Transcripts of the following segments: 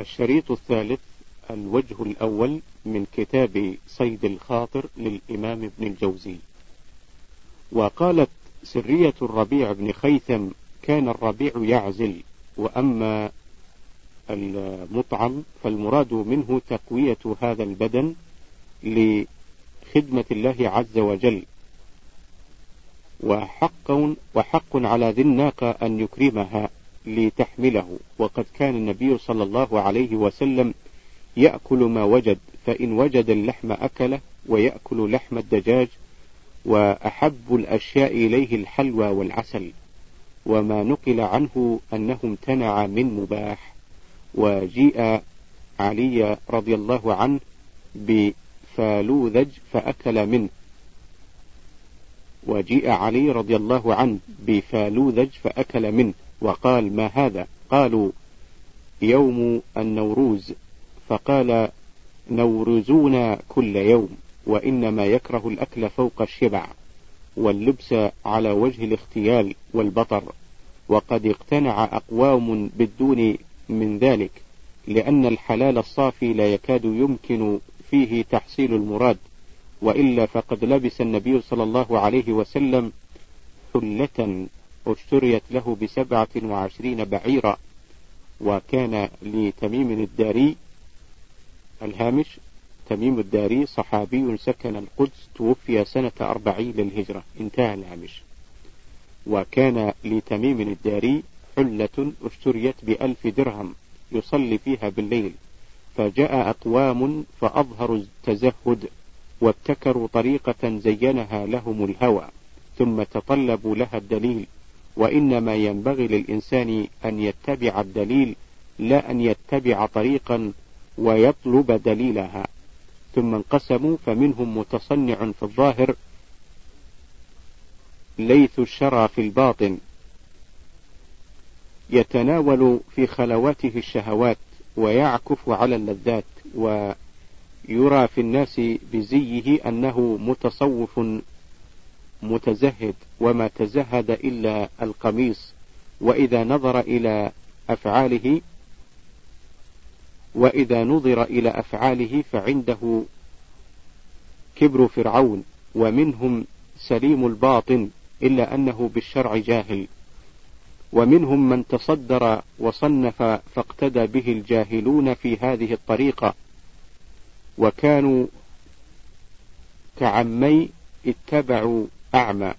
الشريط الثالث الوجه الأول من كتاب صيد الخاطر للإمام ابن الجوزي. وقالت سرية الربيع بن خيثم كان الربيع يعزل وأما المطعم فالمراد منه تقوية هذا البدن لخدمة الله عز وجل وحق, وحق على ذي الناقة أن يكرمها. لتحمله. وقد كان النبي صلى الله عليه وسلم يأكل ما وجد فإن وجد اللحم أكله ويأكل لحم الدجاج وأحب الأشياء إليه الحلوى والعسل. وما نقل عنه أنه امتنع من مباح. وجيء علي رضي الله عنه بفالوذج فأكل منه. وجيء علي رضي الله عنه بفالوذج فأكل منه. وقال ما هذا؟ قالوا يوم النوروز. فقال نورزون كل يوم وإنما يكره الأكل فوق الشبع واللبس على وجه الاختيال والبطر. وقد اقتنع أقوام بالدون من ذلك لأن الحلال الصافي لا يكاد يمكن فيه تحصيل المراد وإلا فقد لبس النبي صلى الله عليه وسلم حلة اشتريت له بسبعة وعشرين بعيرا وكان لتميم الداري الهامش. تميم الداري صحابي سكن القدس توفي سنة أربعين للهجرة انتهى الهامش. وكان لتميم الداري حلة اشتريت بألف درهم يصلي فيها بالليل. فجاء أقوام فأظهروا التزهد وابتكروا طريقة زينها لهم الهوى ثم تطلبوا لها الدليل. وإنما ينبغي للإنسان أن يتبع الدليل لا أن يتبع طريقا ويطلب دليلها. ثم انقسموا فمنهم متصنع في الظاهر ليث الشرى في الباطن. يتناول في خلواته الشهوات ويعكف على اللذات ويرى في الناس بزيه أنه متصوف متزهد وما تزهد إلا القميص وإذا نظر إلى أفعاله وإذا نظر إلى أفعاله فعنده كبر فرعون ومنهم سليم الباطن إلا أنه بالشرع جاهل. ومنهم من تصدر وصنف فاقتدى به الجاهلون في هذه الطريقة. وكانوا كعمي اتبعوا أعمى.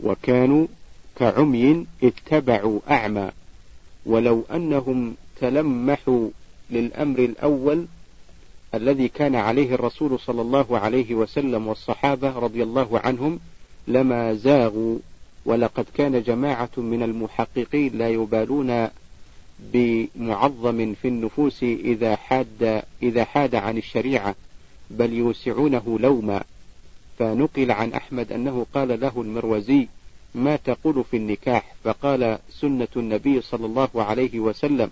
وكانوا كعمي اتبعوا أعمى. ولو أنهم تلمحوا للأمر الأول الذي كان عليه الرسول صلى الله عليه وسلم والصحابة رضي الله عنهم لما زاغوا. ولقد كان جماعة من المحققين لا يبالون بمعظم في النفوس إذا حاد إذا حاد عن الشريعة. بل يوسعونه لوما. فنقل عن أحمد أنه قال له المروزي ما تقول في النكاح؟ فقال سنة النبي صلى الله عليه وسلم.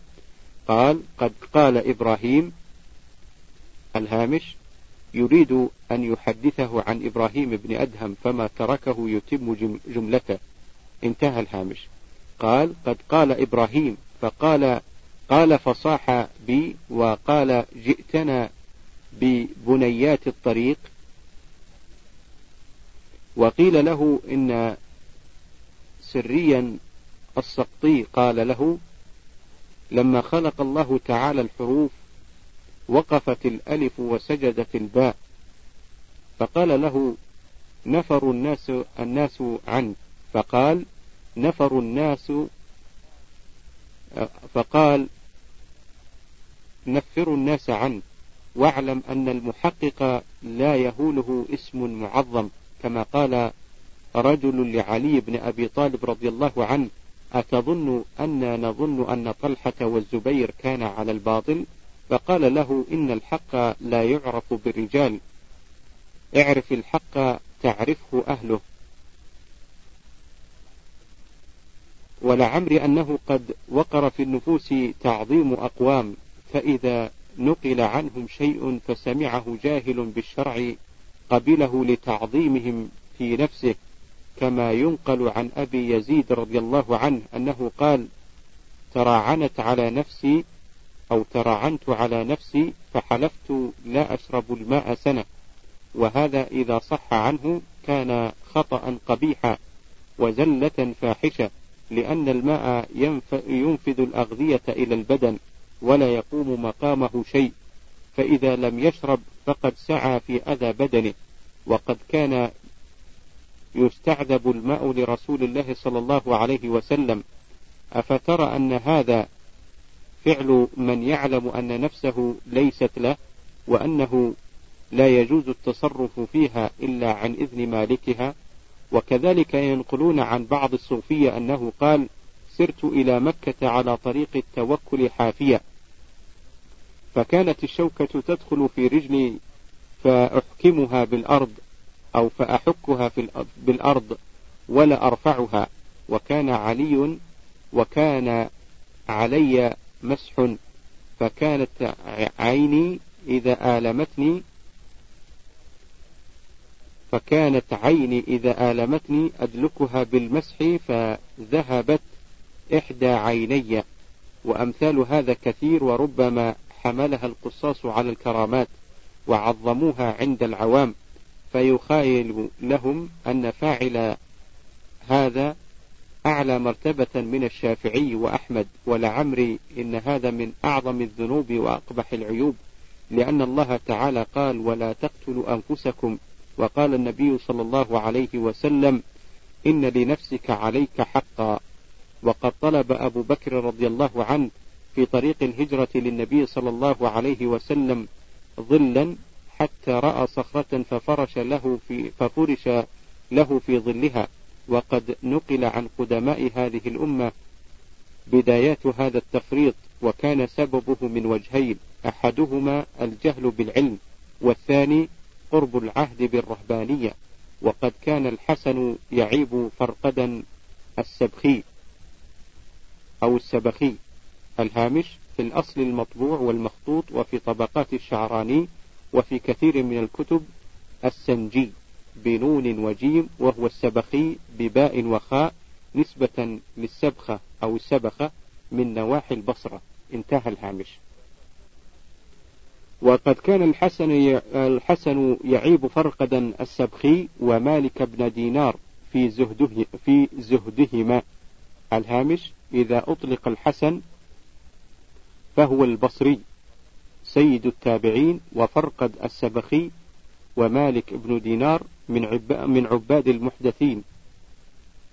قال قد قال إبراهيم الهامش يريد أن يحدثه عن إبراهيم بن أدهم فما تركه يتم جملته. انتهى الهامش. قال قد قال إبراهيم فقال قال فصاح بي وقال جئتنا ببنيات الطريق. وقيل له إن سريا السقطي قال له لما خلق الله تعالى الحروف وقفت الألف وسجدت الباء فقال له نفر الناس الناس عنه فقال نفر الناس فقال نفر الناس عنه واعلم أن المحقق لا يهوله اسم معظم كما قال رجل لعلي بن أبي طالب رضي الله عنه أتظن أن نظن أن طلحة والزبير كان على الباطل؟ فقال له إن الحق لا يعرف بالرجال. اعرف الحق تعرفه أهله. ولعمري أنه قد وقر في النفوس تعظيم أقوام فإذا نقل عنهم شيء فسمعه جاهل بالشرع قبله لتعظيمهم في نفسه كما ينقل عن أبي يزيد رضي الله عنه أنه قال تراعنت على نفسي أو تراعنت على نفسي فحلفت لا أشرب الماء سنة وهذا إذا صح عنه كان خطأ قبيحا وزلة فاحشة لأن الماء ينفذ الأغذية إلى البدن ولا يقوم مقامه شيء فإذا لم يشرب فقد سعى في أذى بدنه وقد كان يستعذب الماء لرسول الله صلى الله عليه وسلم. أفترى أن هذا فعل من يعلم أن نفسه ليست له وأنه لا يجوز التصرف فيها إلا عن إذن مالكها. وكذلك ينقلون عن بعض الصوفية أنه قال سرت إلى مكة على طريق التوكل حافية فكانت الشوكة تدخل في رجلي فأحكمها بالأرض أو فأحكها في بالأرض ولا أرفعها. وكان علي وكان علي مسح فكانت عيني إذا آلمتني فكانت عيني إذا آلمتني أدلكها بالمسح فذهبت إحدى عيني. وأمثال هذا كثير وربما حملها القصاص على الكرامات وعظموها عند العوام فيخايل لهم أن فاعل هذا أعلى مرتبة من الشافعي وأحمد ولعمري إن هذا من أعظم الذنوب وأقبح العيوب لأن الله تعالى قال ولا تقتلوا أنفسكم وقال النبي صلى الله عليه وسلم إن لنفسك عليك حقا وقد طلب أبو بكر رضي الله عنه في طريق الهجرة للنبي صلى الله عليه وسلم ظلا حتى رأى صخرة ففرش له في ففرش له في ظلها. وقد نقل عن قدماء هذه الأمة بدايات هذا التفريط وكان سببه من وجهين أحدهما الجهل بالعلم والثاني قرب العهد بالرهبانية. وقد كان الحسن يعيب فرقدا السبخي أو السبخي. الهامش في الأصل المطبوع والمخطوط وفي طبقات الشعراني وفي كثير من الكتب السنجي بنون وجيم وهو السبخي بباء وخاء نسبة للسبخة أو السبخة من نواحي البصرة. انتهى الهامش. وقد كان الحسن الحسن يعيب فرقدا السبخي ومالك بن دينار في زهده في زهدهما. الهامش إذا أطلق الحسن فهو البصري سيد التابعين وفرقد السبخي ومالك بن دينار من من عباد المحدثين.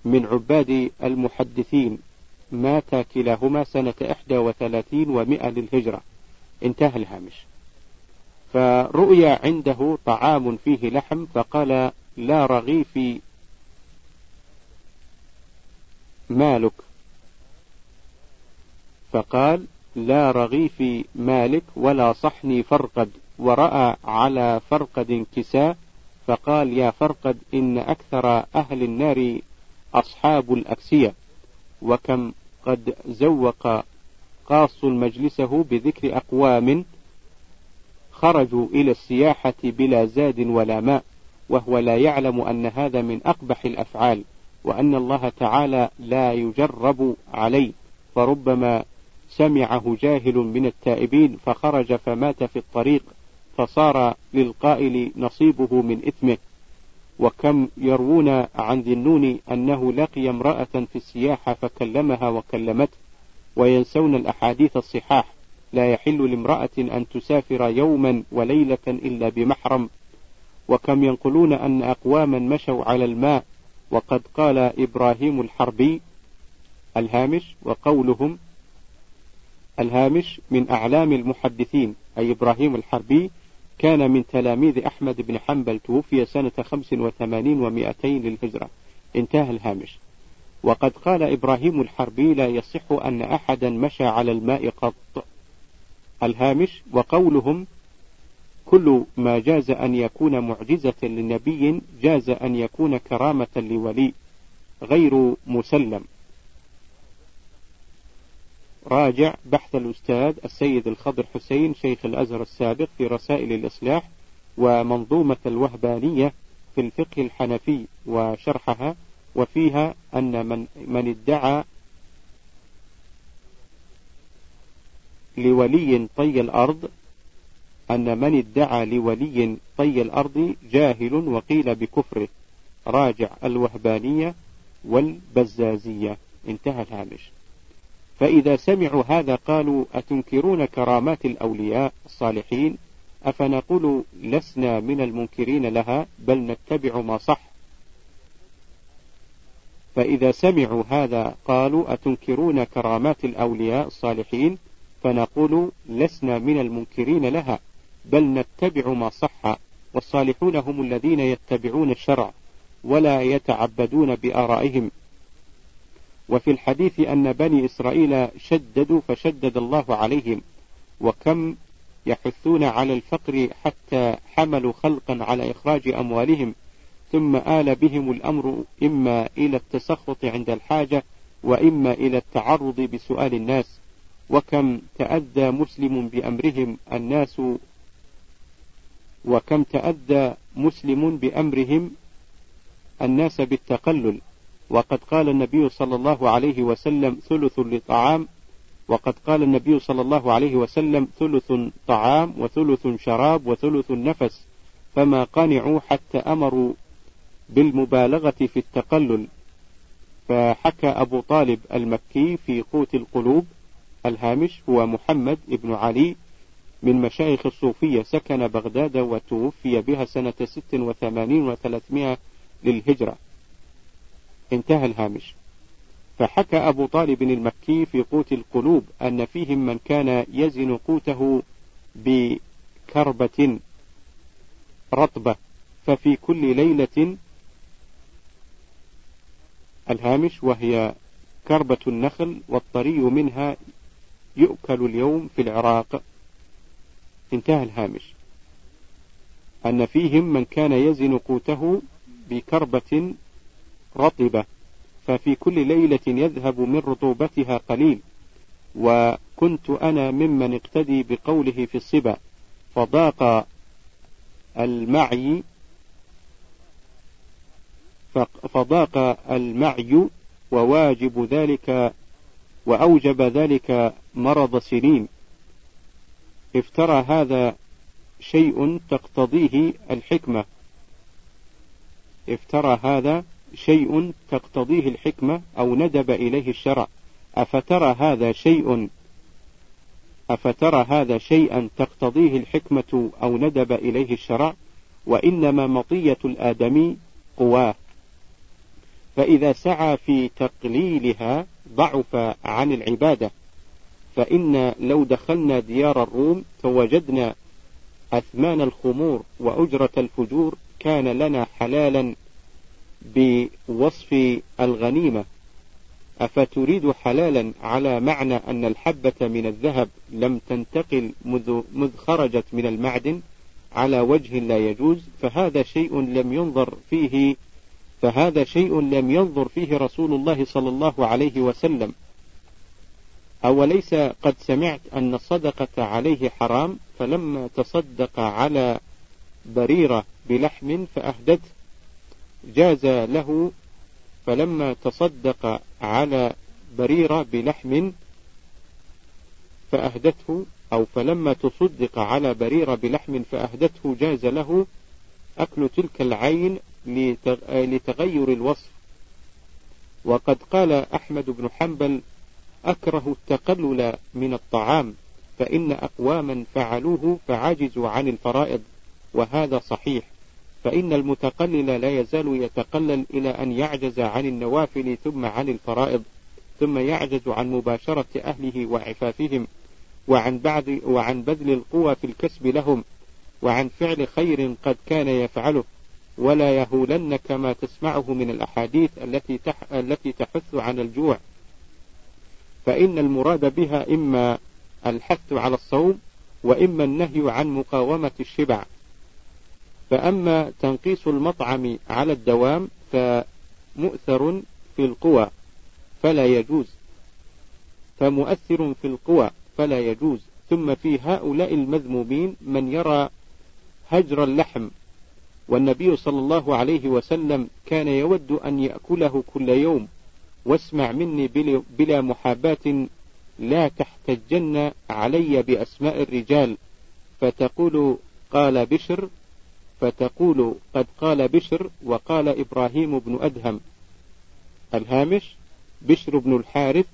من عباد المحدثين مات كلاهما سنة إحدى وثلاثين ومائة للهجرة. انتهى الهامش. فرؤي عنده طعام فيه لحم فقال لا رغيف مالك. فقال لا رغيف مالك ولا صحن فرقد. ورأى على فرقد كساء فقال يا فرقد إن أكثر أهل النار أصحاب الأكسية. وكم قد زوق قاص مجلسه بذكر أقوام خرجوا إلى السياحة بلا زاد ولا ماء. وهو لا يعلم أن هذا من أقبح الأفعال وأن الله تعالى لا يجرب عليه. فربما سمعه جاهل من التائبين فخرج فمات في الطريق فصار للقائل نصيبه من إثمه. وكم يروون عن النون أنه لقي امرأة في السياحة فكلمها وكلمته وينسون الأحاديث الصحاح. لا يحل لامرأة أن تسافر يوما وليلة إلا بمحرم. وكم ينقلون أن أقواما مشوا على الماء. وقد قال إبراهيم الحربي الهامش وقولهم الهامش من أعلام المحدثين أي إبراهيم الحربي كان من تلاميذ أحمد بن حنبل توفي سنة خمس وثمانين ومائتين للهجرة. انتهى الهامش. وقد قال إبراهيم الحربي لا يصح أن أحدا مشى على الماء قط. الهامش وقولهم كل ما جاز أن يكون معجزة لنبي جاز أن يكون كرامة لولي غير مسلم. راجع بحث الأستاذ السيد الخضر حسين شيخ الأزهر السابق في رسائل الإصلاح ومنظومة الوهبانية في الفقه الحنفي وشرحها وفيها أن من, من ادعى لولي طي الأرض أن من ادعى لولي طي الأرض جاهل وقيل بكفره. راجع الوهبانية والبزازية. انتهى الهامش. فإذا سمعوا هذا قالوا أتنكرون كرامات الأولياء الصالحين؟ أفنقول لسنا من المنكرين لها بل نتبع ما صح. فإذا سمعوا هذا قالوا أتنكرون كرامات الأولياء الصالحين؟ فنقول لسنا من المنكرين لها بل نتبع ما صح. والصالحون هم الذين يتبعون الشرع ولا يتعبدون بآرائهم. وفي الحديث أن بني إسرائيل شددوا فشدد الله عليهم وكم يحثون على الفقر حتى حملوا خلقا على إخراج أموالهم ثم آل بهم الأمر إما إلى التسخط عند الحاجة وإما إلى التعرض بسؤال الناس. وكم تأذى مسلم بأمرهم الناس وكم تأذى مسلم بأمرهم الناس بالتقلل. وقد قال النبي صلى الله عليه وسلم ثلث لطعام وقد قال النبي صلى الله عليه وسلم ثلث طعام وثلث شراب وثلث نفس فما قنعوا حتى أمروا بالمبالغة في التقلل. فحكى أبو طالب المكي في قوت القلوب الهامش هو محمد بن علي من مشايخ الصوفية سكن بغداد وتوفي بها سنة ست وثمانين وثلاثمائة للهجرة. انتهى الهامش. فحكى أبو طالب المكي في قوت القلوب أن فيهم من كان يزن قوته بكربة رطبة. ففي كل ليلة الهامش وهي كربة النخل والطري منها يؤكل اليوم في العراق. انتهى الهامش. أن فيهم من كان يزن قوته بكربة رطبة ففي كل ليلة يذهب من رطوبتها قليل. وكنت أنا ممن اقتدي بقوله في الصبا فضاق المعي فضاق المعي وواجب ذلك وأوجب ذلك مرض سنين. افترى هذا شيء تقتضيه الحكمة. افترى هذا شيء تقتضيه الحكمة أو ندب إليه الشرع. أفترى هذا شيء أفترى هذا شيئا تقتضيه الحكمة أو ندب إليه الشرع؟ وإنما مطية الآدمي قواه. فإذا سعى في تقليلها ضعف عن العبادة. فإن لو دخلنا ديار الروم فوجدنا أثمان الخمور وأجرة الفجور كان لنا حلالا بوصف الغنيمة. أفتريد حلالا على معنى أن الحبة من الذهب لم تنتقل مذ خرجت من المعدن على وجه لا يجوز فهذا شيء لم ينظر فيه فهذا شيء لم ينظر فيه رسول الله صلى الله عليه وسلم. أوليس قد سمعت أن الصدقة عليه حرام؟ فلما تصدق على بريرة بلحم فأهدته. جاز له فلما تصدق على بريرة بلحم فأهدته أو فلما تصدق على بريرة بلحم فأهدته جاز له أكل تلك العين لتغير الوصف. وقد قال أحمد بن حنبل أكره التقلل من الطعام فإن أقواما فعلوه فعجزوا عن الفرائض وهذا صحيح. فإن المتقلل لا يزال يتقلل إلى أن يعجز عن النوافل ثم عن الفرائض ثم يعجز عن مباشرة أهله وعفافهم وعن بعد وعن بذل القوى في الكسب لهم وعن فعل خير قد كان يفعله. ولا يهولن كما تسمعه من الأحاديث التي تح التي تحث عن الجوع. فإن المراد بها إما الحث على الصوم وإما النهي عن مقاومة الشبع. فأما تنقيص المطعم على الدوام فمؤثر في القوى فلا يجوز. فمؤثر في القوى فلا يجوز. ثم في هؤلاء المذمومين من يرى هجر اللحم. والنبي صلى الله عليه وسلم كان يود أن يأكله كل يوم. واسمع مني بلا محاباة لا تحتجن علي بأسماء الرجال. فتقول قال بشر فتقول قد قال بشر وقال إبراهيم بن أدهم. الهامش بشر بن الحارث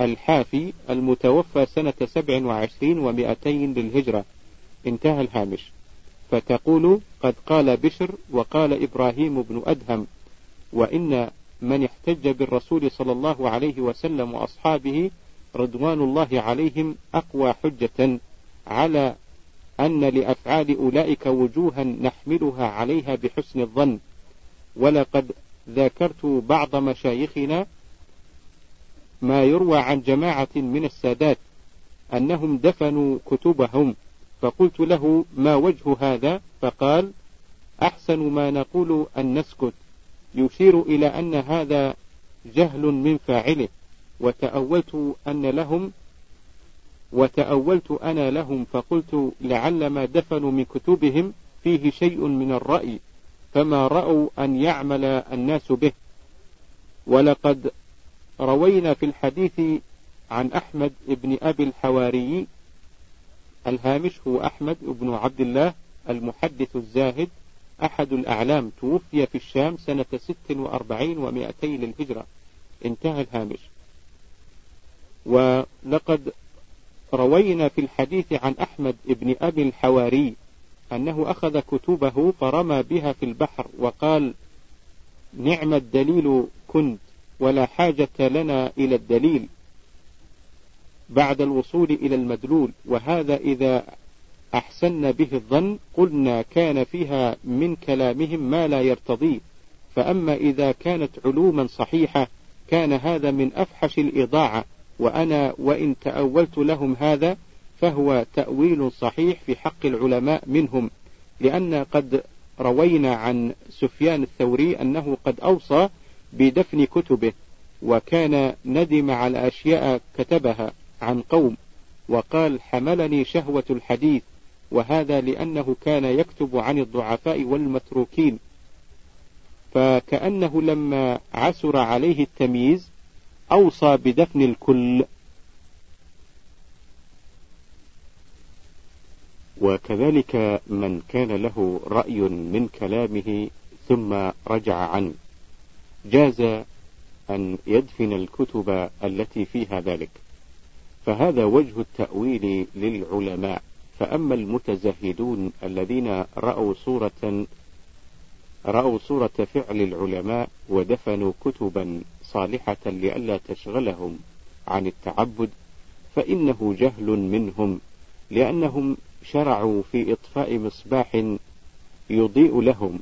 الحافي المتوفى سنة سبع وعشرين ومائتين للهجرة. انتهى الهامش. فتقول قد قال بشر وقال إبراهيم بن أدهم. وإن من احتج بالرسول صلى الله عليه وسلم وأصحابه رضوان الله عليهم أقوى حجة على أن لأفعال أولئك وجوها نحملها عليها بحسن الظن. ولقد ذاكرت بعض مشايخنا ما يروى عن جماعة من السادات أنهم دفنوا كتبهم فقلت له ما وجه هذا؟ فقال أحسن ما نقول أن نسكت. يشير إلى أن هذا جهل من فاعله وتأولت أن لهم وتأولت أنا لهم فقلت لعل ما دفنوا من كتبهم فيه شيء من الرأي فما رأوا أن يعمل الناس به. ولقد روينا في الحديث عن أحمد بن أبي الحواري الهامش هو أحمد بن عبد الله المحدث الزاهد أحد الأعلام توفي في الشام سنة ست وأربعين ومائتين للهجرة. انتهى الهامش. ولقد روينا في الحديث عن أحمد بن أبي الحواري أنه أخذ كتبه فرمى بها في البحر وقال نعم الدليل كنت ولا حاجة لنا إلى الدليل. بعد الوصول إلى المدلول وهذا إذا أحسن به الظن قلنا كان فيها من كلامهم ما لا يرتضيه. فأما إذا كانت علوما صحيحة كان هذا من أفحش الإضاعة. وأنا وإن تأولت لهم هذا فهو تأويل صحيح في حق العلماء منهم لأن قد روينا عن سفيان الثوري أنه قد أوصى بدفن كتبه وكان ندم على أشياء كتبها عن قوم وقال حملني شهوة الحديث وهذا لأنه كان يكتب عن الضعفاء والمتروكين. فكأنه لما عسر عليه التمييز أوصى بدفن الكل. وكذلك من كان له رأي من كلامه ثم رجع عنه. جاز أن يدفن الكتب التي فيها ذلك. فهذا وجه التأويل للعلماء. فأما المتزهدون الذين رأوا صورة رأوا صورة فعل العلماء ودفنوا كتبا صالحة لئلا تشغلهم عن التعبد فإنه جهل منهم لأنهم شرعوا في إطفاء مصباح يضيء لهم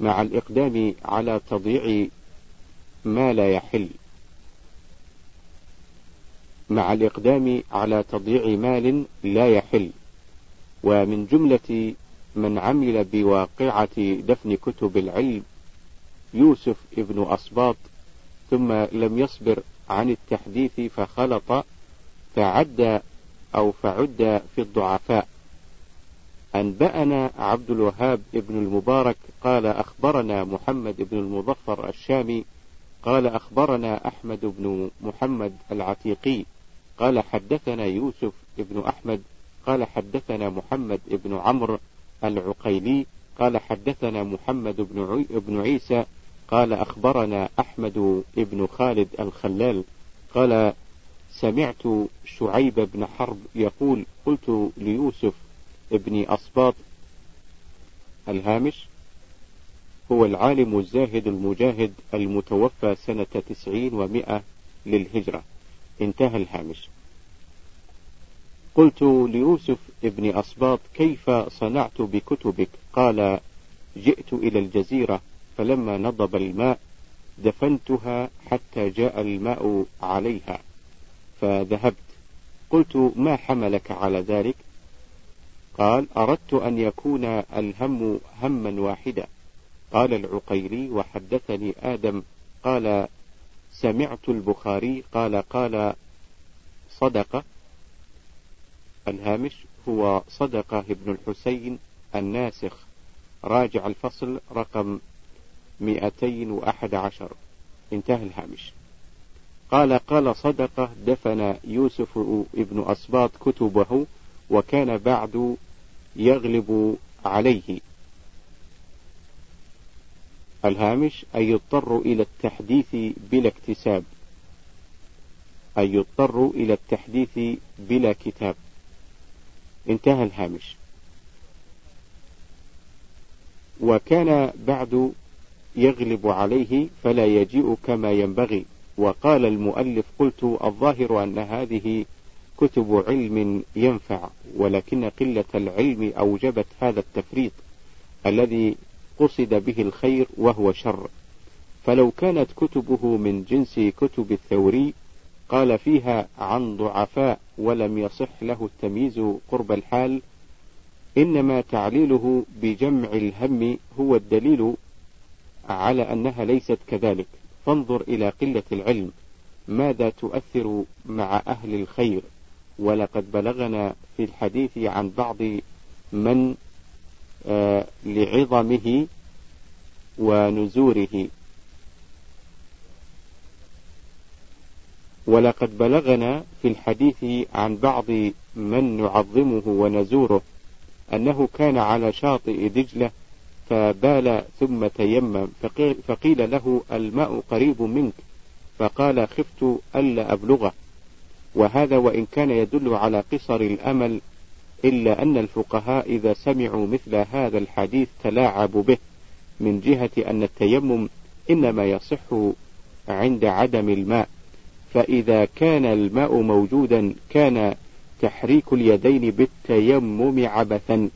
مع الإقدام على تضييع ما لا يحل مع الإقدام على تضييع مال لا يحل. ومن جملة من عمل بواقعة دفن كتب العلم يوسف ابن أصباط ثم لم يصبر عن التحديث فخلط فعد أو فعد في الضعفاء. أنبأنا عبد الوهاب ابن المبارك قال أخبرنا محمد بن المظفر الشامي قال أخبرنا أحمد بن محمد العتيقي قال حدثنا يوسف بن أحمد قال حدثنا محمد بن عمرو العقيلي قال حدثنا محمد بن عيسى قال أخبرنا أحمد بن خالد الخلال قال سمعت شعيب بن حرب يقول قلت ليوسف ابن أصباط الهامش هو العالم الزاهد المجاهد المتوفى سنة تسعين ومائة للهجرة. انتهى الهامش. قلت ليوسف ابن أصباط كيف صنعت بكتبك؟ قال جئت إلى الجزيرة فلما نضب الماء دفنتها حتى جاء الماء عليها فذهبت. قلت ما حملك على ذلك؟ قال أردت أن يكون الهم هما واحدا. قال العقيري وحدثني آدم. قال سمعت البخاري. قال قال صدقة الهامش هو صدقة ابن الحسين الناسخ. راجع الفصل رقم 211 انتهى الهامش. قال قال صدقة دفن يوسف ابن أسباط كتبه وكان بعد يغلب عليه. الهامش أن يضطر إلى التحديث بلا اكتساب. أن يضطر إلى التحديث بلا كتاب. انتهى الهامش. وكان بعد يغلب عليه فلا يجيء كما ينبغي. وقال المؤلف قلت الظاهر أن هذه كتب علم ينفع ولكن قلة العلم أوجبت هذا التفريط الذي قصد به الخير وهو شر. فلو كانت كتبه من جنس كتب الثوري قال فيها عن ضعفاء ولم يصح له التمييز قرب الحال إنما تعليله بجمع الهم هو الدليل على أنها ليست كذلك. فانظر إلى قلة العلم. ماذا تؤثر مع أهل الخير؟ ولقد بلغنا في الحديث عن بعض من آه لعظمه ونزوره. ولقد بلغنا في الحديث عن بعض من نعظمه ونزوره أنه كان على شاطئ دجلة فبال ثم تيمم. فقيل له الماء قريب منك. فقال خفت ألا أبلغه. وهذا وإن كان يدل على قصر الأمل إلا أن الفقهاء إذا سمعوا مثل هذا الحديث تلاعبوا به من جهة أن التيمم إنما يصح عند عدم الماء. فإذا كان الماء موجودا كان تحريك اليدين بالتيمم عبثا.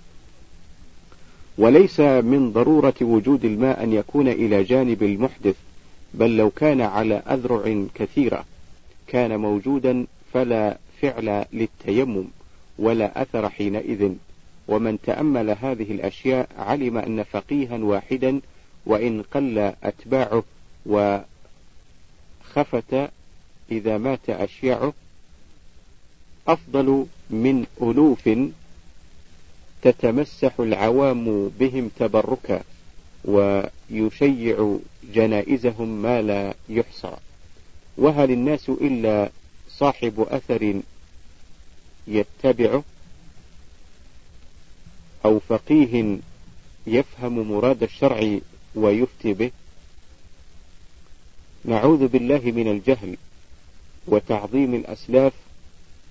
وليس من ضرورة وجود الماء أن يكون إلى جانب المحدث بل لو كان على أذرع كثيرة. كان موجودا فلا فعل للتيمم ولا أثر حينئذ. ومن تأمل هذه الأشياء علم أن فقيها واحدا وإن قل أتباعه وخفت إذا مات أشياعه أفضل من ألوف تتمسح العوام بهم تبركا ويشيع جنائزهم ما لا يحصى. وهل الناس إلا صاحب أثر يتبعه أو فقيه يفهم مراد الشرع ويفتي به؟ نعوذ بالله من الجهل وتعظيم الأسلاف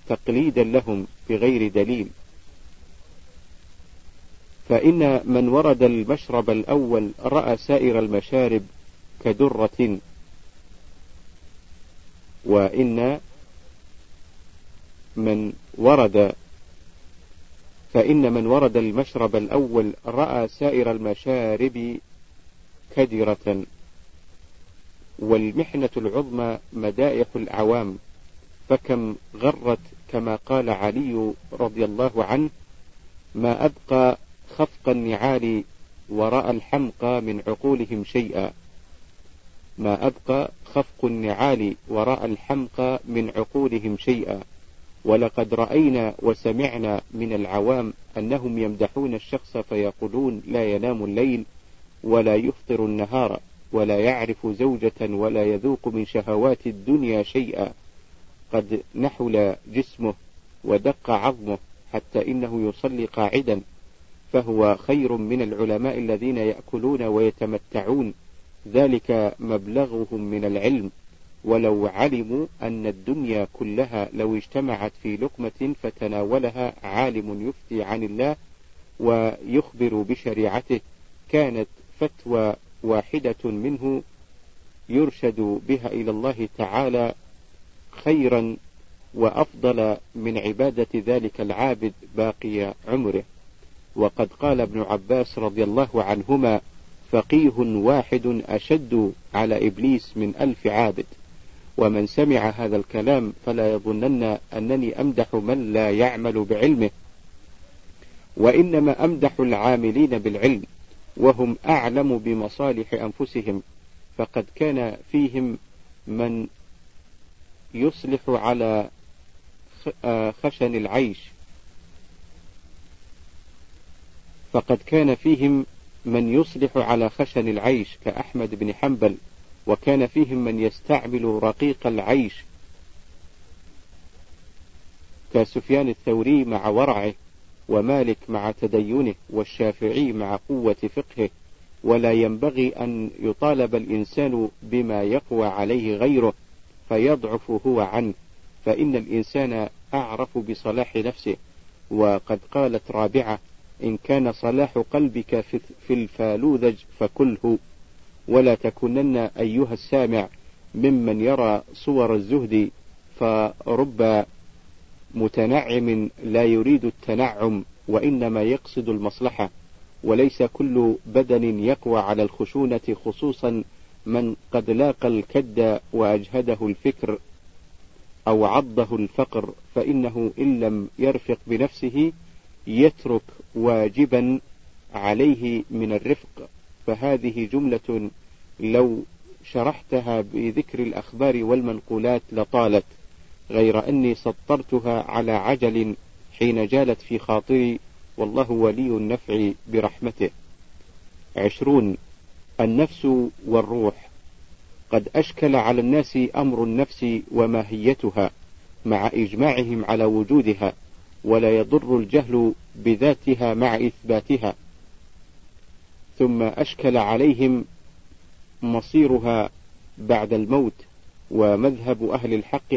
تقليدا لهم بغير دليل. فإن من ورد المشرب الأول رأى سائر المشارب كدرة. وإن من ورد فإن من ورد المشرب الأول رأى سائر المشارب كدرة. والمحنة العظمى مدائح الأعوام. فكم غرت كما قال علي رضي الله عنه ما أبقى خفق النعال وراء الحمقى من عقولهم شيئا. ما أبقى خفق النعال وراء الحمقى من عقولهم شيئا. ولقد رأينا وسمعنا من العوام أنهم يمدحون الشخص فيقولون لا ينام الليل ولا يفطر النهار ولا يعرف زوجة ولا يذوق من شهوات الدنيا شيئا. قد نحل جسمه ودق عظمه حتى إنه يصلي قاعدا. فهو خير من العلماء الذين يأكلون ويتمتعون. ذلك مبلغهم من العلم. ولو علموا أن الدنيا كلها لو اجتمعت في لقمة فتناولها عالم يفتي عن الله ويخبر بشريعته كانت فتوى واحدة منه يرشد بها إلى الله تعالى خيرا وأفضل من عبادة ذلك العابد باقي عمره. وقد قال ابن عباس رضي الله عنهما فقيه واحد أشد على إبليس من ألف عابد. ومن سمع هذا الكلام فلا يظنن أنني أمدح من لا يعمل بعلمه. وإنما أمدح العاملين بالعلم وهم أعلم بمصالح أنفسهم فقد كان فيهم من يصلح على آه، خشن العيش. فقد كان فيهم من يصلح على خشن العيش كأحمد بن حنبل وكان فيهم من يستعمل رقيق العيش كسفيان الثوري مع ورعه ومالك مع تدينه والشافعي مع قوة فقهه. ولا ينبغي أن يطالب الإنسان بما يقوى عليه غيره فيضعف هو عنه. فإن الإنسان أعرف بصلاح نفسه وقد قالت رابعة إن كان صلاح قلبك في الفالوذج فكله ولا تكونن أيها السامع ممن يرى صور الزهد فرب متنعم لا يريد التنعم وإنما يقصد المصلحة وليس كل بدن يقوى على الخشونة خصوصا من قد لاقى الكد وأجهده الفكر أو عضه الفقر فإنه إن لم يرفق بنفسه يترك واجبا عليه من الرفق. فهذه جملة لو شرحتها بذكر الأخبار والمنقولات لطالت غير أني سطرتها على عجل حين جالت في خاطري والله ولي النفع برحمته. عشرون النفس والروح. قد أشكل على الناس أمر النفس وماهيتها مع إجماعهم على وجودها. ولا يضر الجهل بذاتها مع إثباتها. ثم أشكل عليهم مصيرها بعد الموت ومذهب أهل الحق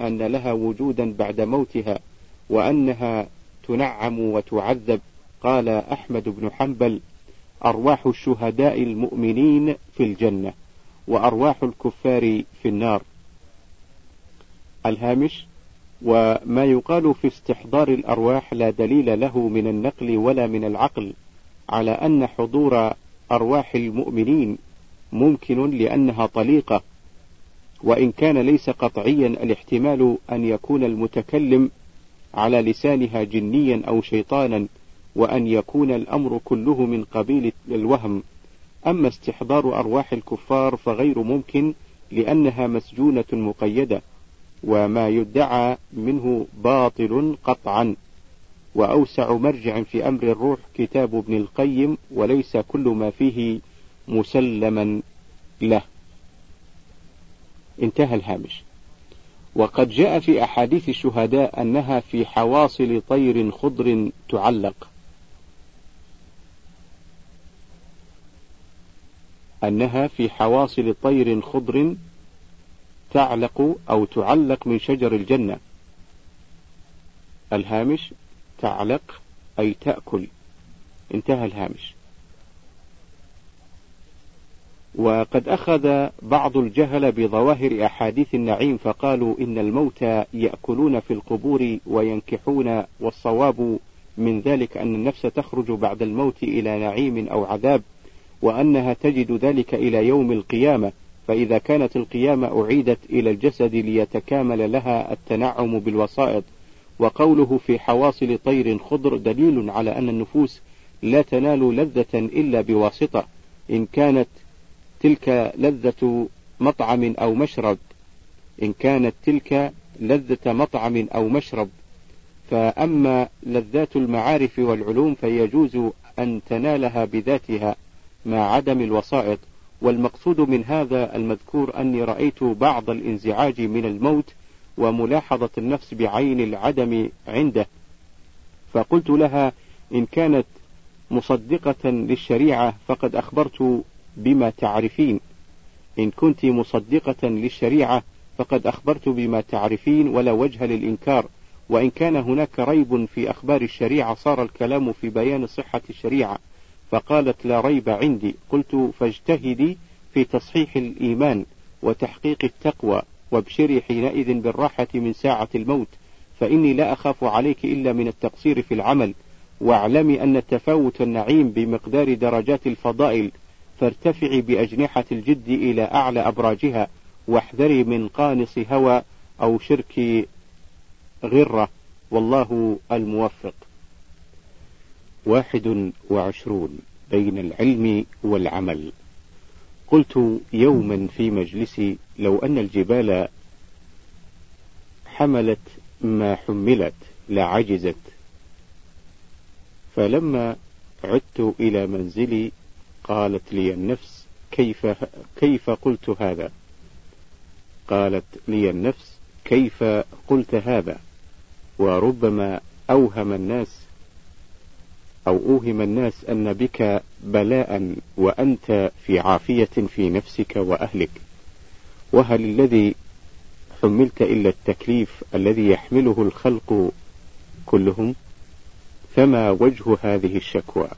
أن لها وجودا بعد موتها وأنها تنعم وتعذب. قال أحمد بن حنبل أرواح الشهداء المؤمنين في الجنة وأرواح الكفار في النار. الهامش وما يقال في استحضار الأرواح لا دليل له من النقل ولا من العقل على أن حضور أرواح المؤمنين ممكن لأنها طليقة وإن كان ليس قطعيا الاحتمال أن يكون المتكلم على لسانها جنيا أو شيطانا وأن يكون الأمر كله من قبيل الوهم. أما استحضار أرواح الكفار فغير ممكن لأنها مسجونة مقيدة. وما يدعى منه باطل قطعا. وأوسع مرجع في أمر الروح كتاب ابن القيم وليس كل ما فيه مسلما له. انتهى الهامش. وقد جاء في أحاديث الشهداء أنها في حواصل طير خضر تعلق. أنها في حواصل طير خضر تعلق أو تعلق من شجر الجنة. الهامش تعلق أي تأكل. انتهى الهامش. وقد أخذ بعض الجهل بظواهر أحاديث النعيم فقالوا إن الموتى يأكلون في القبور وينكحون والصواب من ذلك أن النفس تخرج بعد الموت إلى نعيم أو عذاب وأنها تجد ذلك إلى يوم القيامة. فإذا كانت القيامة أعيدت إلى الجسد ليتكامل لها التنعم بالوسائط وقوله في حواصل طير خضر دليل على أن النفوس لا تنال لذة إلا بواسطة إن كانت تلك لذة مطعم أو مشرب إن كانت تلك لذة مطعم أو مشرب. فأما لذات المعارف والعلوم فيجوز أن تنالها بذاتها مع عدم الوسائط. والمقصود من هذا المذكور أني رأيت بعض الانزعاج من الموت وملاحظة النفس بعين العدم عنده. فقلت لها إن كانت مصدقة للشريعة فقد أخبرت بما تعرفين. إن كنت مصدقة للشريعة فقد أخبرت بما تعرفين ولا وجه للإنكار. وإن كان هناك ريب في أخبار الشريعة صار الكلام في بيان صحة الشريعة. فقالت لا ريب عندي. قلت فاجتهدي في تصحيح الإيمان وتحقيق التقوى وابشري حينئذ بالراحة من ساعة الموت فإني لا أخاف عليك إلا من التقصير في العمل. واعلمي أن تفاوت النعيم بمقدار درجات الفضائل فارتفعي بأجنحة الجد إلى أعلى أبراجها واحذري من قانص هوى أو شرك غرة. والله الموفق. واحد وعشرون بين العلم والعمل. قلت يوما في مجلسي لو أن الجبال حملت ما حملت لعجزت. فلما عدت إلى منزلي قالت لي النفس كيف كيف قلت هذا؟ قالت لي النفس كيف قلت هذا؟ وربما أوهم الناس أو أوهم الناس أن بك بلاء وأنت في عافية في نفسك وأهلك. وهل الذي حملت إلا التكليف الذي يحمله الخلق كلهم؟ فما وجه هذه الشكوى؟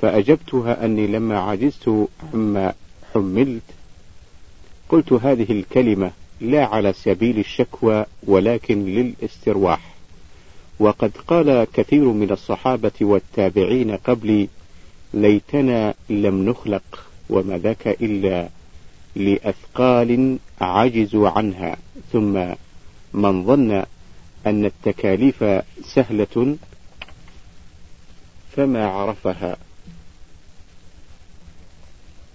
فأجبتها أني لما عجزت عما حملت قلت هذه الكلمة لا على سبيل الشكوى ولكن للاسترواح. وقد قال كثير من الصحابة والتابعين قبلي ليتنا لم نخلق وما ذاك إلا لأثقال عجزوا عنها. ثم من ظن أن التكاليف سهلة فما عرفها.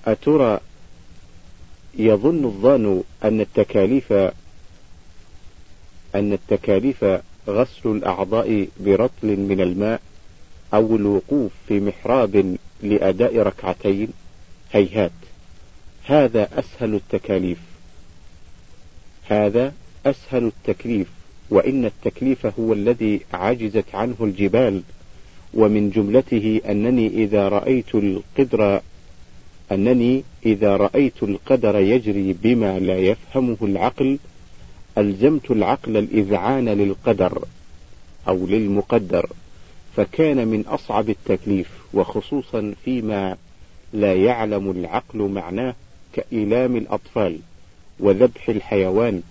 أترى يظن الظان أن التكاليف أن التكاليف غسل الأعضاء برطل من الماء أو الوقوف في محراب لأداء ركعتين. هيهات. هذا أسهل التكاليف. هذا أسهل التكليف وإن التكليف هو الذي عجزت عنه الجبال. ومن جملته أنني إذا رأيت القدر أنني إذا رأيت القدر يجري بما لا يفهمه العقل ألزمت العقل الإذعان للقدر أو للمقدر فكان من أصعب التكليف وخصوصا فيما لا يعلم العقل معناه كإيلام الأطفال وذبح الحيوان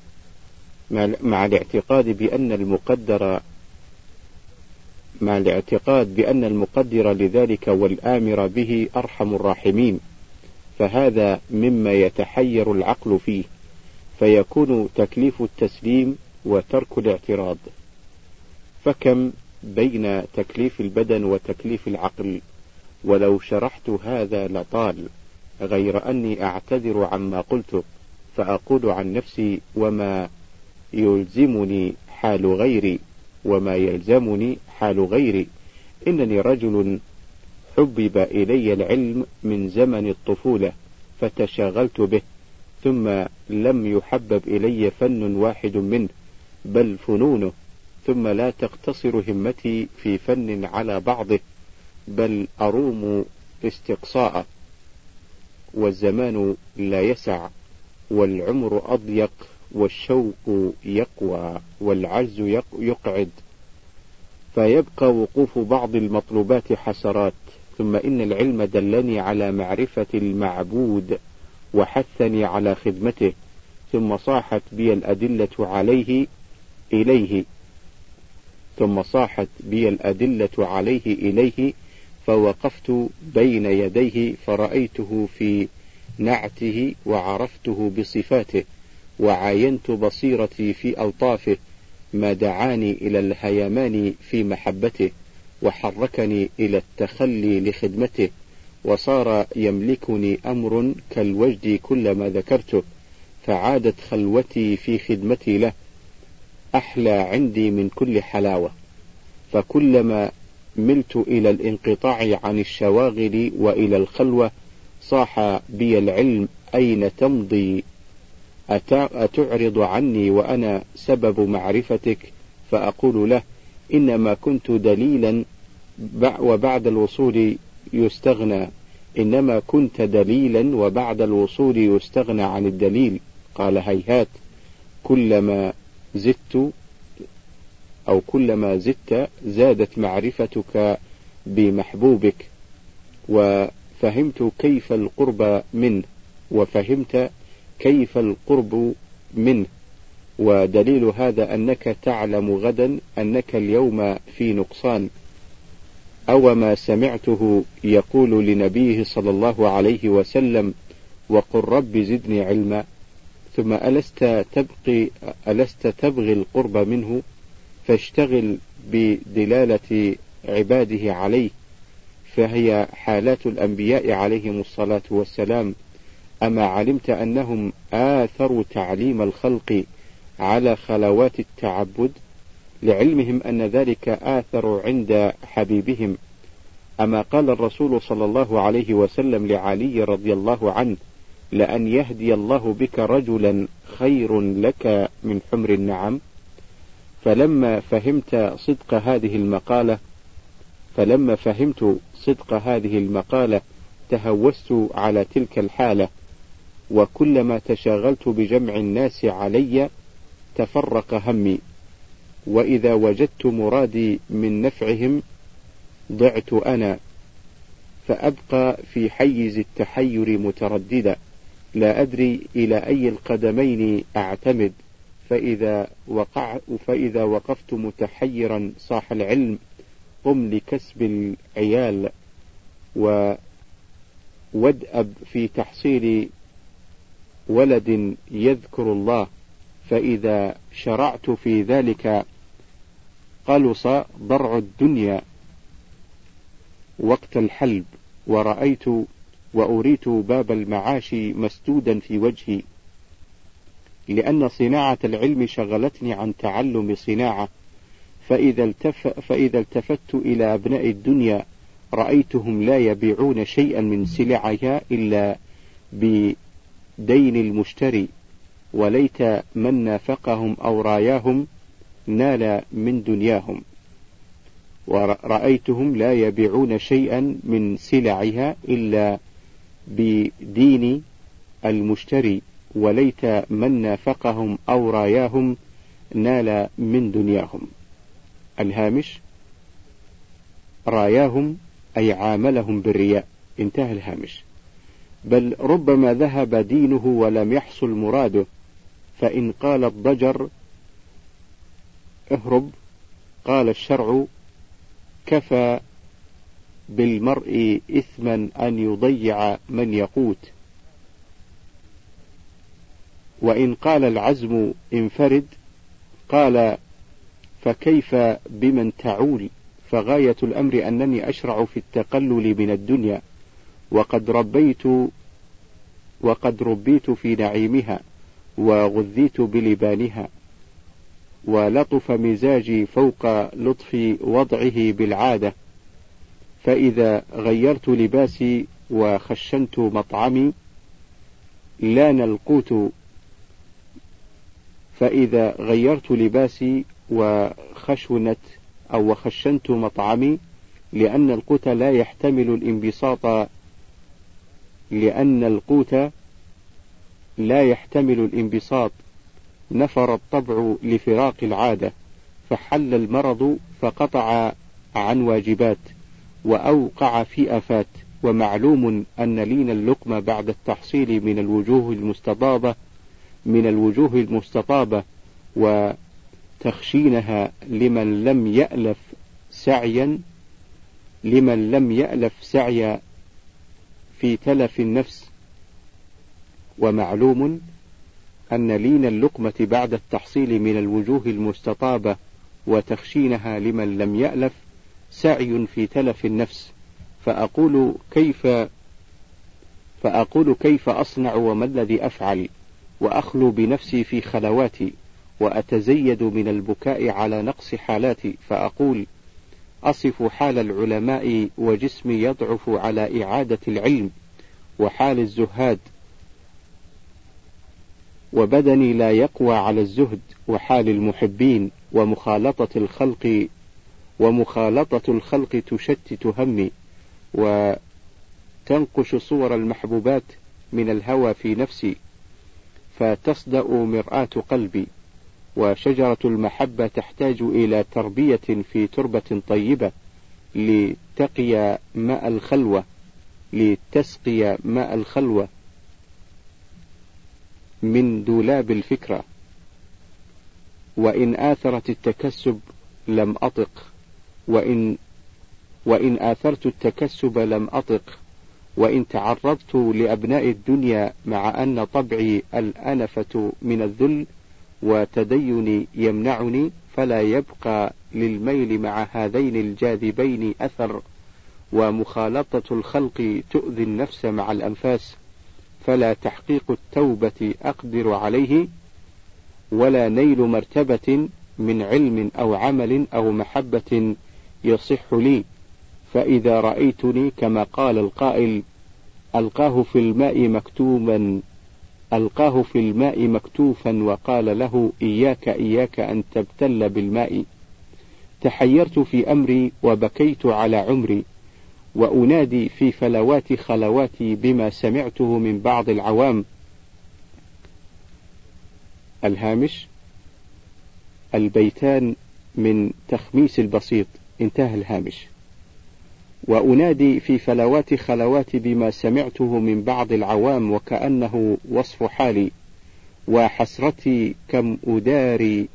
مع الاعتقاد بأن المقدر مع الاعتقاد بأن المقدر لذلك والآمر به أرحم الراحمين. فهذا مما يتحير العقل فيه. فيكون تكليف التسليم وترك الاعتراض. فكم بين تكليف البدن وتكليف العقل؟ ولو شرحت هذا لطال غير أني أعتذر عما قلته فأقول عن نفسي وما يلزمني حال غيري وما يلزمني حال غيري. إنني رجل حبب إلي العلم من زمن الطفولة فتشاغلت به. ثم لم يحبب إلي فن واحد منه بل فنونه ثم لا تقتصر همتي في فن على بعضه بل أروم استقصاءه. والزمان لا يسع والعمر أضيق والشوق يقوى والعجز يقعد. فيبقى وقوف بعض المطلوبات حسرات ثم إن العلم دلني على معرفة المعبود. وحثني على خدمته ثم صاحت بي الأدلة عليه إليه. ثم صاحت بي الأدلة عليه إليه. فوقفت بين يديه فرأيته في نعته وعرفته بصفاته وعاينت بصيرتي في ألطافه ما دعاني إلى الهيمان في محبته وحركني إلى التخلي لخدمته. وصار يملكني أمر كالوجد كلما ذكرته فعادت خلوتي في خدمتي له أحلى عندي من كل حلاوة. فكلما ملت إلى الانقطاع عن الشواغل وإلى الخلوة صاح بي العلم أين تمضي؟ أتعرض عني وأنا سبب معرفتك؟ فأقول له إنما كنت دليلا وبعد الوصول يستغنى. إنما كنت دليلا وبعد الوصول يستغنى عن الدليل. قال هيهات كلما زدت أو كلما زدت زادت معرفتك بمحبوبك وفهمت كيف القرب منه وفهمت كيف القرب منه. ودليل هذا أنك تعلم غدا أنك اليوم في نقصان. أو ما سمعته يقول لنبيه صلى الله عليه وسلم وقل رب زدني علما. ثم ألست تبقي ألست تبغي القرب منه؟ فاشتغل بدلالة عباده عليه. فهي حالات الأنبياء عليهم الصلاة والسلام. أما علمت أنهم آثروا تعليم الخلق على خلوات التعبد لعلمهم أن ذلك آثر عند حبيبهم. أما قال الرسول صلى الله عليه وسلم لعلي رضي الله عنه لأن يهدي الله بك رجلا خير لك من حمر النعم. فلما فهمت صدق هذه المقالة فلما فهمت صدق هذه المقالة تهوست على تلك الحالة. وكلما تشاغلت بجمع الناس علي تفرق همي. وإذا وجدت مرادي من نفعهم ضعت أنا فأبقى في حيز التحير مترددا. لا أدري إلى أي القدمين أعتمد. فإذا وقع فإذا وقفت متحيرا صاح العلم قم لكسب العيال. و وادأب في تحصيل ولد يذكر الله. فإذا شرعت في ذلك قلص ضرع الدنيا وقت الحلب ورأيت وأريت باب المعاش مسدودا في وجهي لأن صناعة العلم شغلتني عن تعلم صناعة فإذا, التف فإذا التفت إلى أبناء الدنيا رأيتهم لا يبيعون شيئا من سلعها إلا بدين المشتري وليت من نافقهم أو راياهم نال من دنياهم. ورأيتهم لا يبيعون شيئا من سلعها إلا بدين المشتري وليت من نافقهم أو راياهم نال من دنياهم. الهامش راياهم أي عاملهم بالرياء. انتهى الهامش. بل ربما ذهب دينه ولم يحصل مراده فإن قال الضجر اهرب. قال الشرع كفى بالمرء إثما أن يضيع من يقوت. وإن قال العزم انفرد قال فكيف بمن تعول؟ فغاية الأمر أنني أشرع في التقلل من الدنيا وقد ربيت وقد ربيت في نعيمها وغذيت بلبانها. ولطف مزاجي فوق لطف وضعه بالعادة. فإذا غيرت لباسي وخشنت مطعمي لأن القوت فإذا غيرت لباسي وخشنت أو وخشنت مطعمي لأن القوت لا يحتمل الانبساط. لأن القوت لا يحتمل الانبساط. نفر الطبع لفراق العادة فحل المرض فقطع عن واجبات وأوقع في آفات ومعلوم أن لين اللقمة بعد التحصيل من الوجوه المستطابة من الوجوه المستطابة وتخشينها لمن لم يألف سعيا لمن لم يألف سعي في تلف النفس ومعلوم أن لين اللقمة بعد التحصيل من الوجوه المستطابة وتخشينها لمن لم يألف سعي في تلف النفس. فأقول كيف فأقول كيف أصنع وما الذي أفعل؟ وأخلو بنفسي في خلواتي وأتزيد من البكاء على نقص حالاتي. فأقول أصف حال العلماء وجسمي يضعف على إعادة العلم وحال الزهاد. وبدني لا يقوى على الزهد وحال المحبين ومخالطة الخلق ومخالطة الخلق تشتت همي وتنقش صور المحبوبات من الهوى في نفسي فتصدأ مرآة قلبي وشجرة المحبة تحتاج إلى تربية في تربة طيبة لتقي ماء الخلوة لتسقي ماء الخلوة. من دولاب الفكرة. وإن آثرت التكسب لم أطق. وإن وإن آثرت التكسب لم أطق. وإن تعرضت لأبناء الدنيا مع أن طبعي الأنفة من الذل وتديني يمنعني فلا يبقى للميل مع هذين الجاذبين أثر. ومخالطة الخلق تؤذي النفس مع الأنفاس. فلا تحقيق التوبة أقدر عليه ولا نيل مرتبة من علم أو عمل أو محبة يصح لي. فإذا رأيتني كما قال القائل ألقاه في الماء مكتوما ألقاه في الماء مكتوفا وقال له إياك إياك أن تبتل بالماء. تحيرت في أمري وبكيت على عمري. وأنادي في فلوات خلواتي بما سمعته من بعض العوام. الهامش البيتان من تخميس البسيط. انتهى الهامش. وأنادي في فلوات خلواتي بما سمعته من بعض العوام وكأنه وصف حالي. وحسرتي كم أداري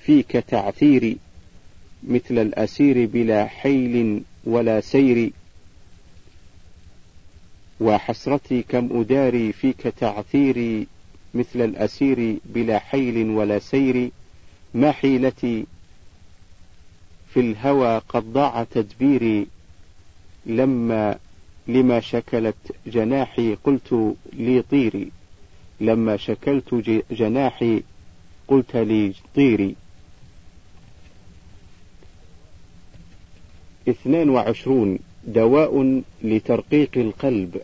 فيك تعثيري مثل الأسير بلا حيل ولا سير. وحسرتي كم أداري فيك تعثيري مثل الأسير بلا حيل ولا سير ما حيلتي في الهوى قد ضاع تدبيري لما لما شكلت جناحي قلت لي طيري لما شكلت جناحي قلت لي طيري. اثنان وعشرون دواء لترقيق القلب.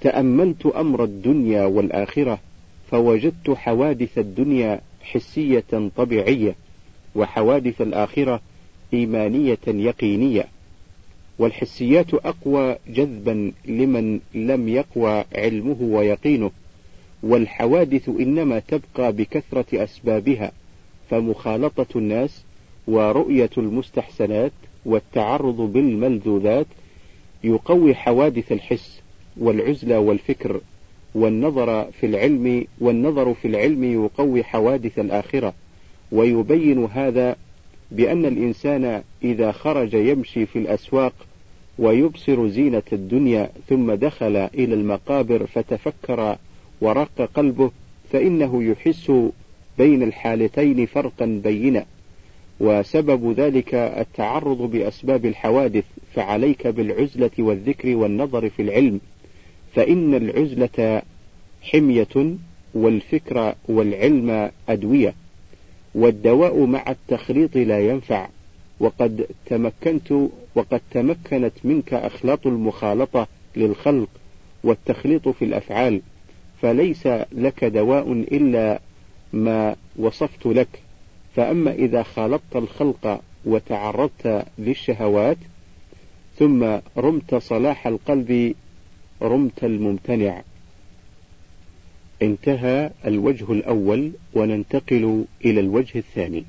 تأملت أمر الدنيا والآخرة فوجدت حوادث الدنيا حسية طبيعية وحوادث الآخرة إيمانية يقينية. والحسيات أقوى جذبا لمن لم يقوى علمه ويقينه. والحوادث إنما تبقى بكثرة أسبابها فمخالطة الناس ورؤية المستحسنات والتعرض بالملذوذات يقوي حوادث الحس والعزلة والفكر والنظر في العلم والنظر في العلم يقوي حوادث الآخرة ويبين هذا بأن الإنسان إذا خرج يمشي في الأسواق ويبصر زينة الدنيا ثم دخل إلى المقابر فتفكر ورق قلبه فإنه يحس بين الحالتين فرقا بينا. وسبب ذلك التعرض بأسباب الحوادث فعليك بالعزلة والذكر والنظر في العلم. فإن العزلة حمية والفكر والعلم أدوية والدواء مع التخليط لا ينفع. وقد تمكنت وقد تمكنت منك أخلاط المخالطة للخلق والتخليط في الأفعال. فليس لك دواء إلا ما وصفت لك. فأما إذا خالطت الخلق وتعرضت للشهوات ثم رمت صلاح القلب رمت الممتنع. انتهى الوجه الأول وننتقل إلى الوجه الثاني.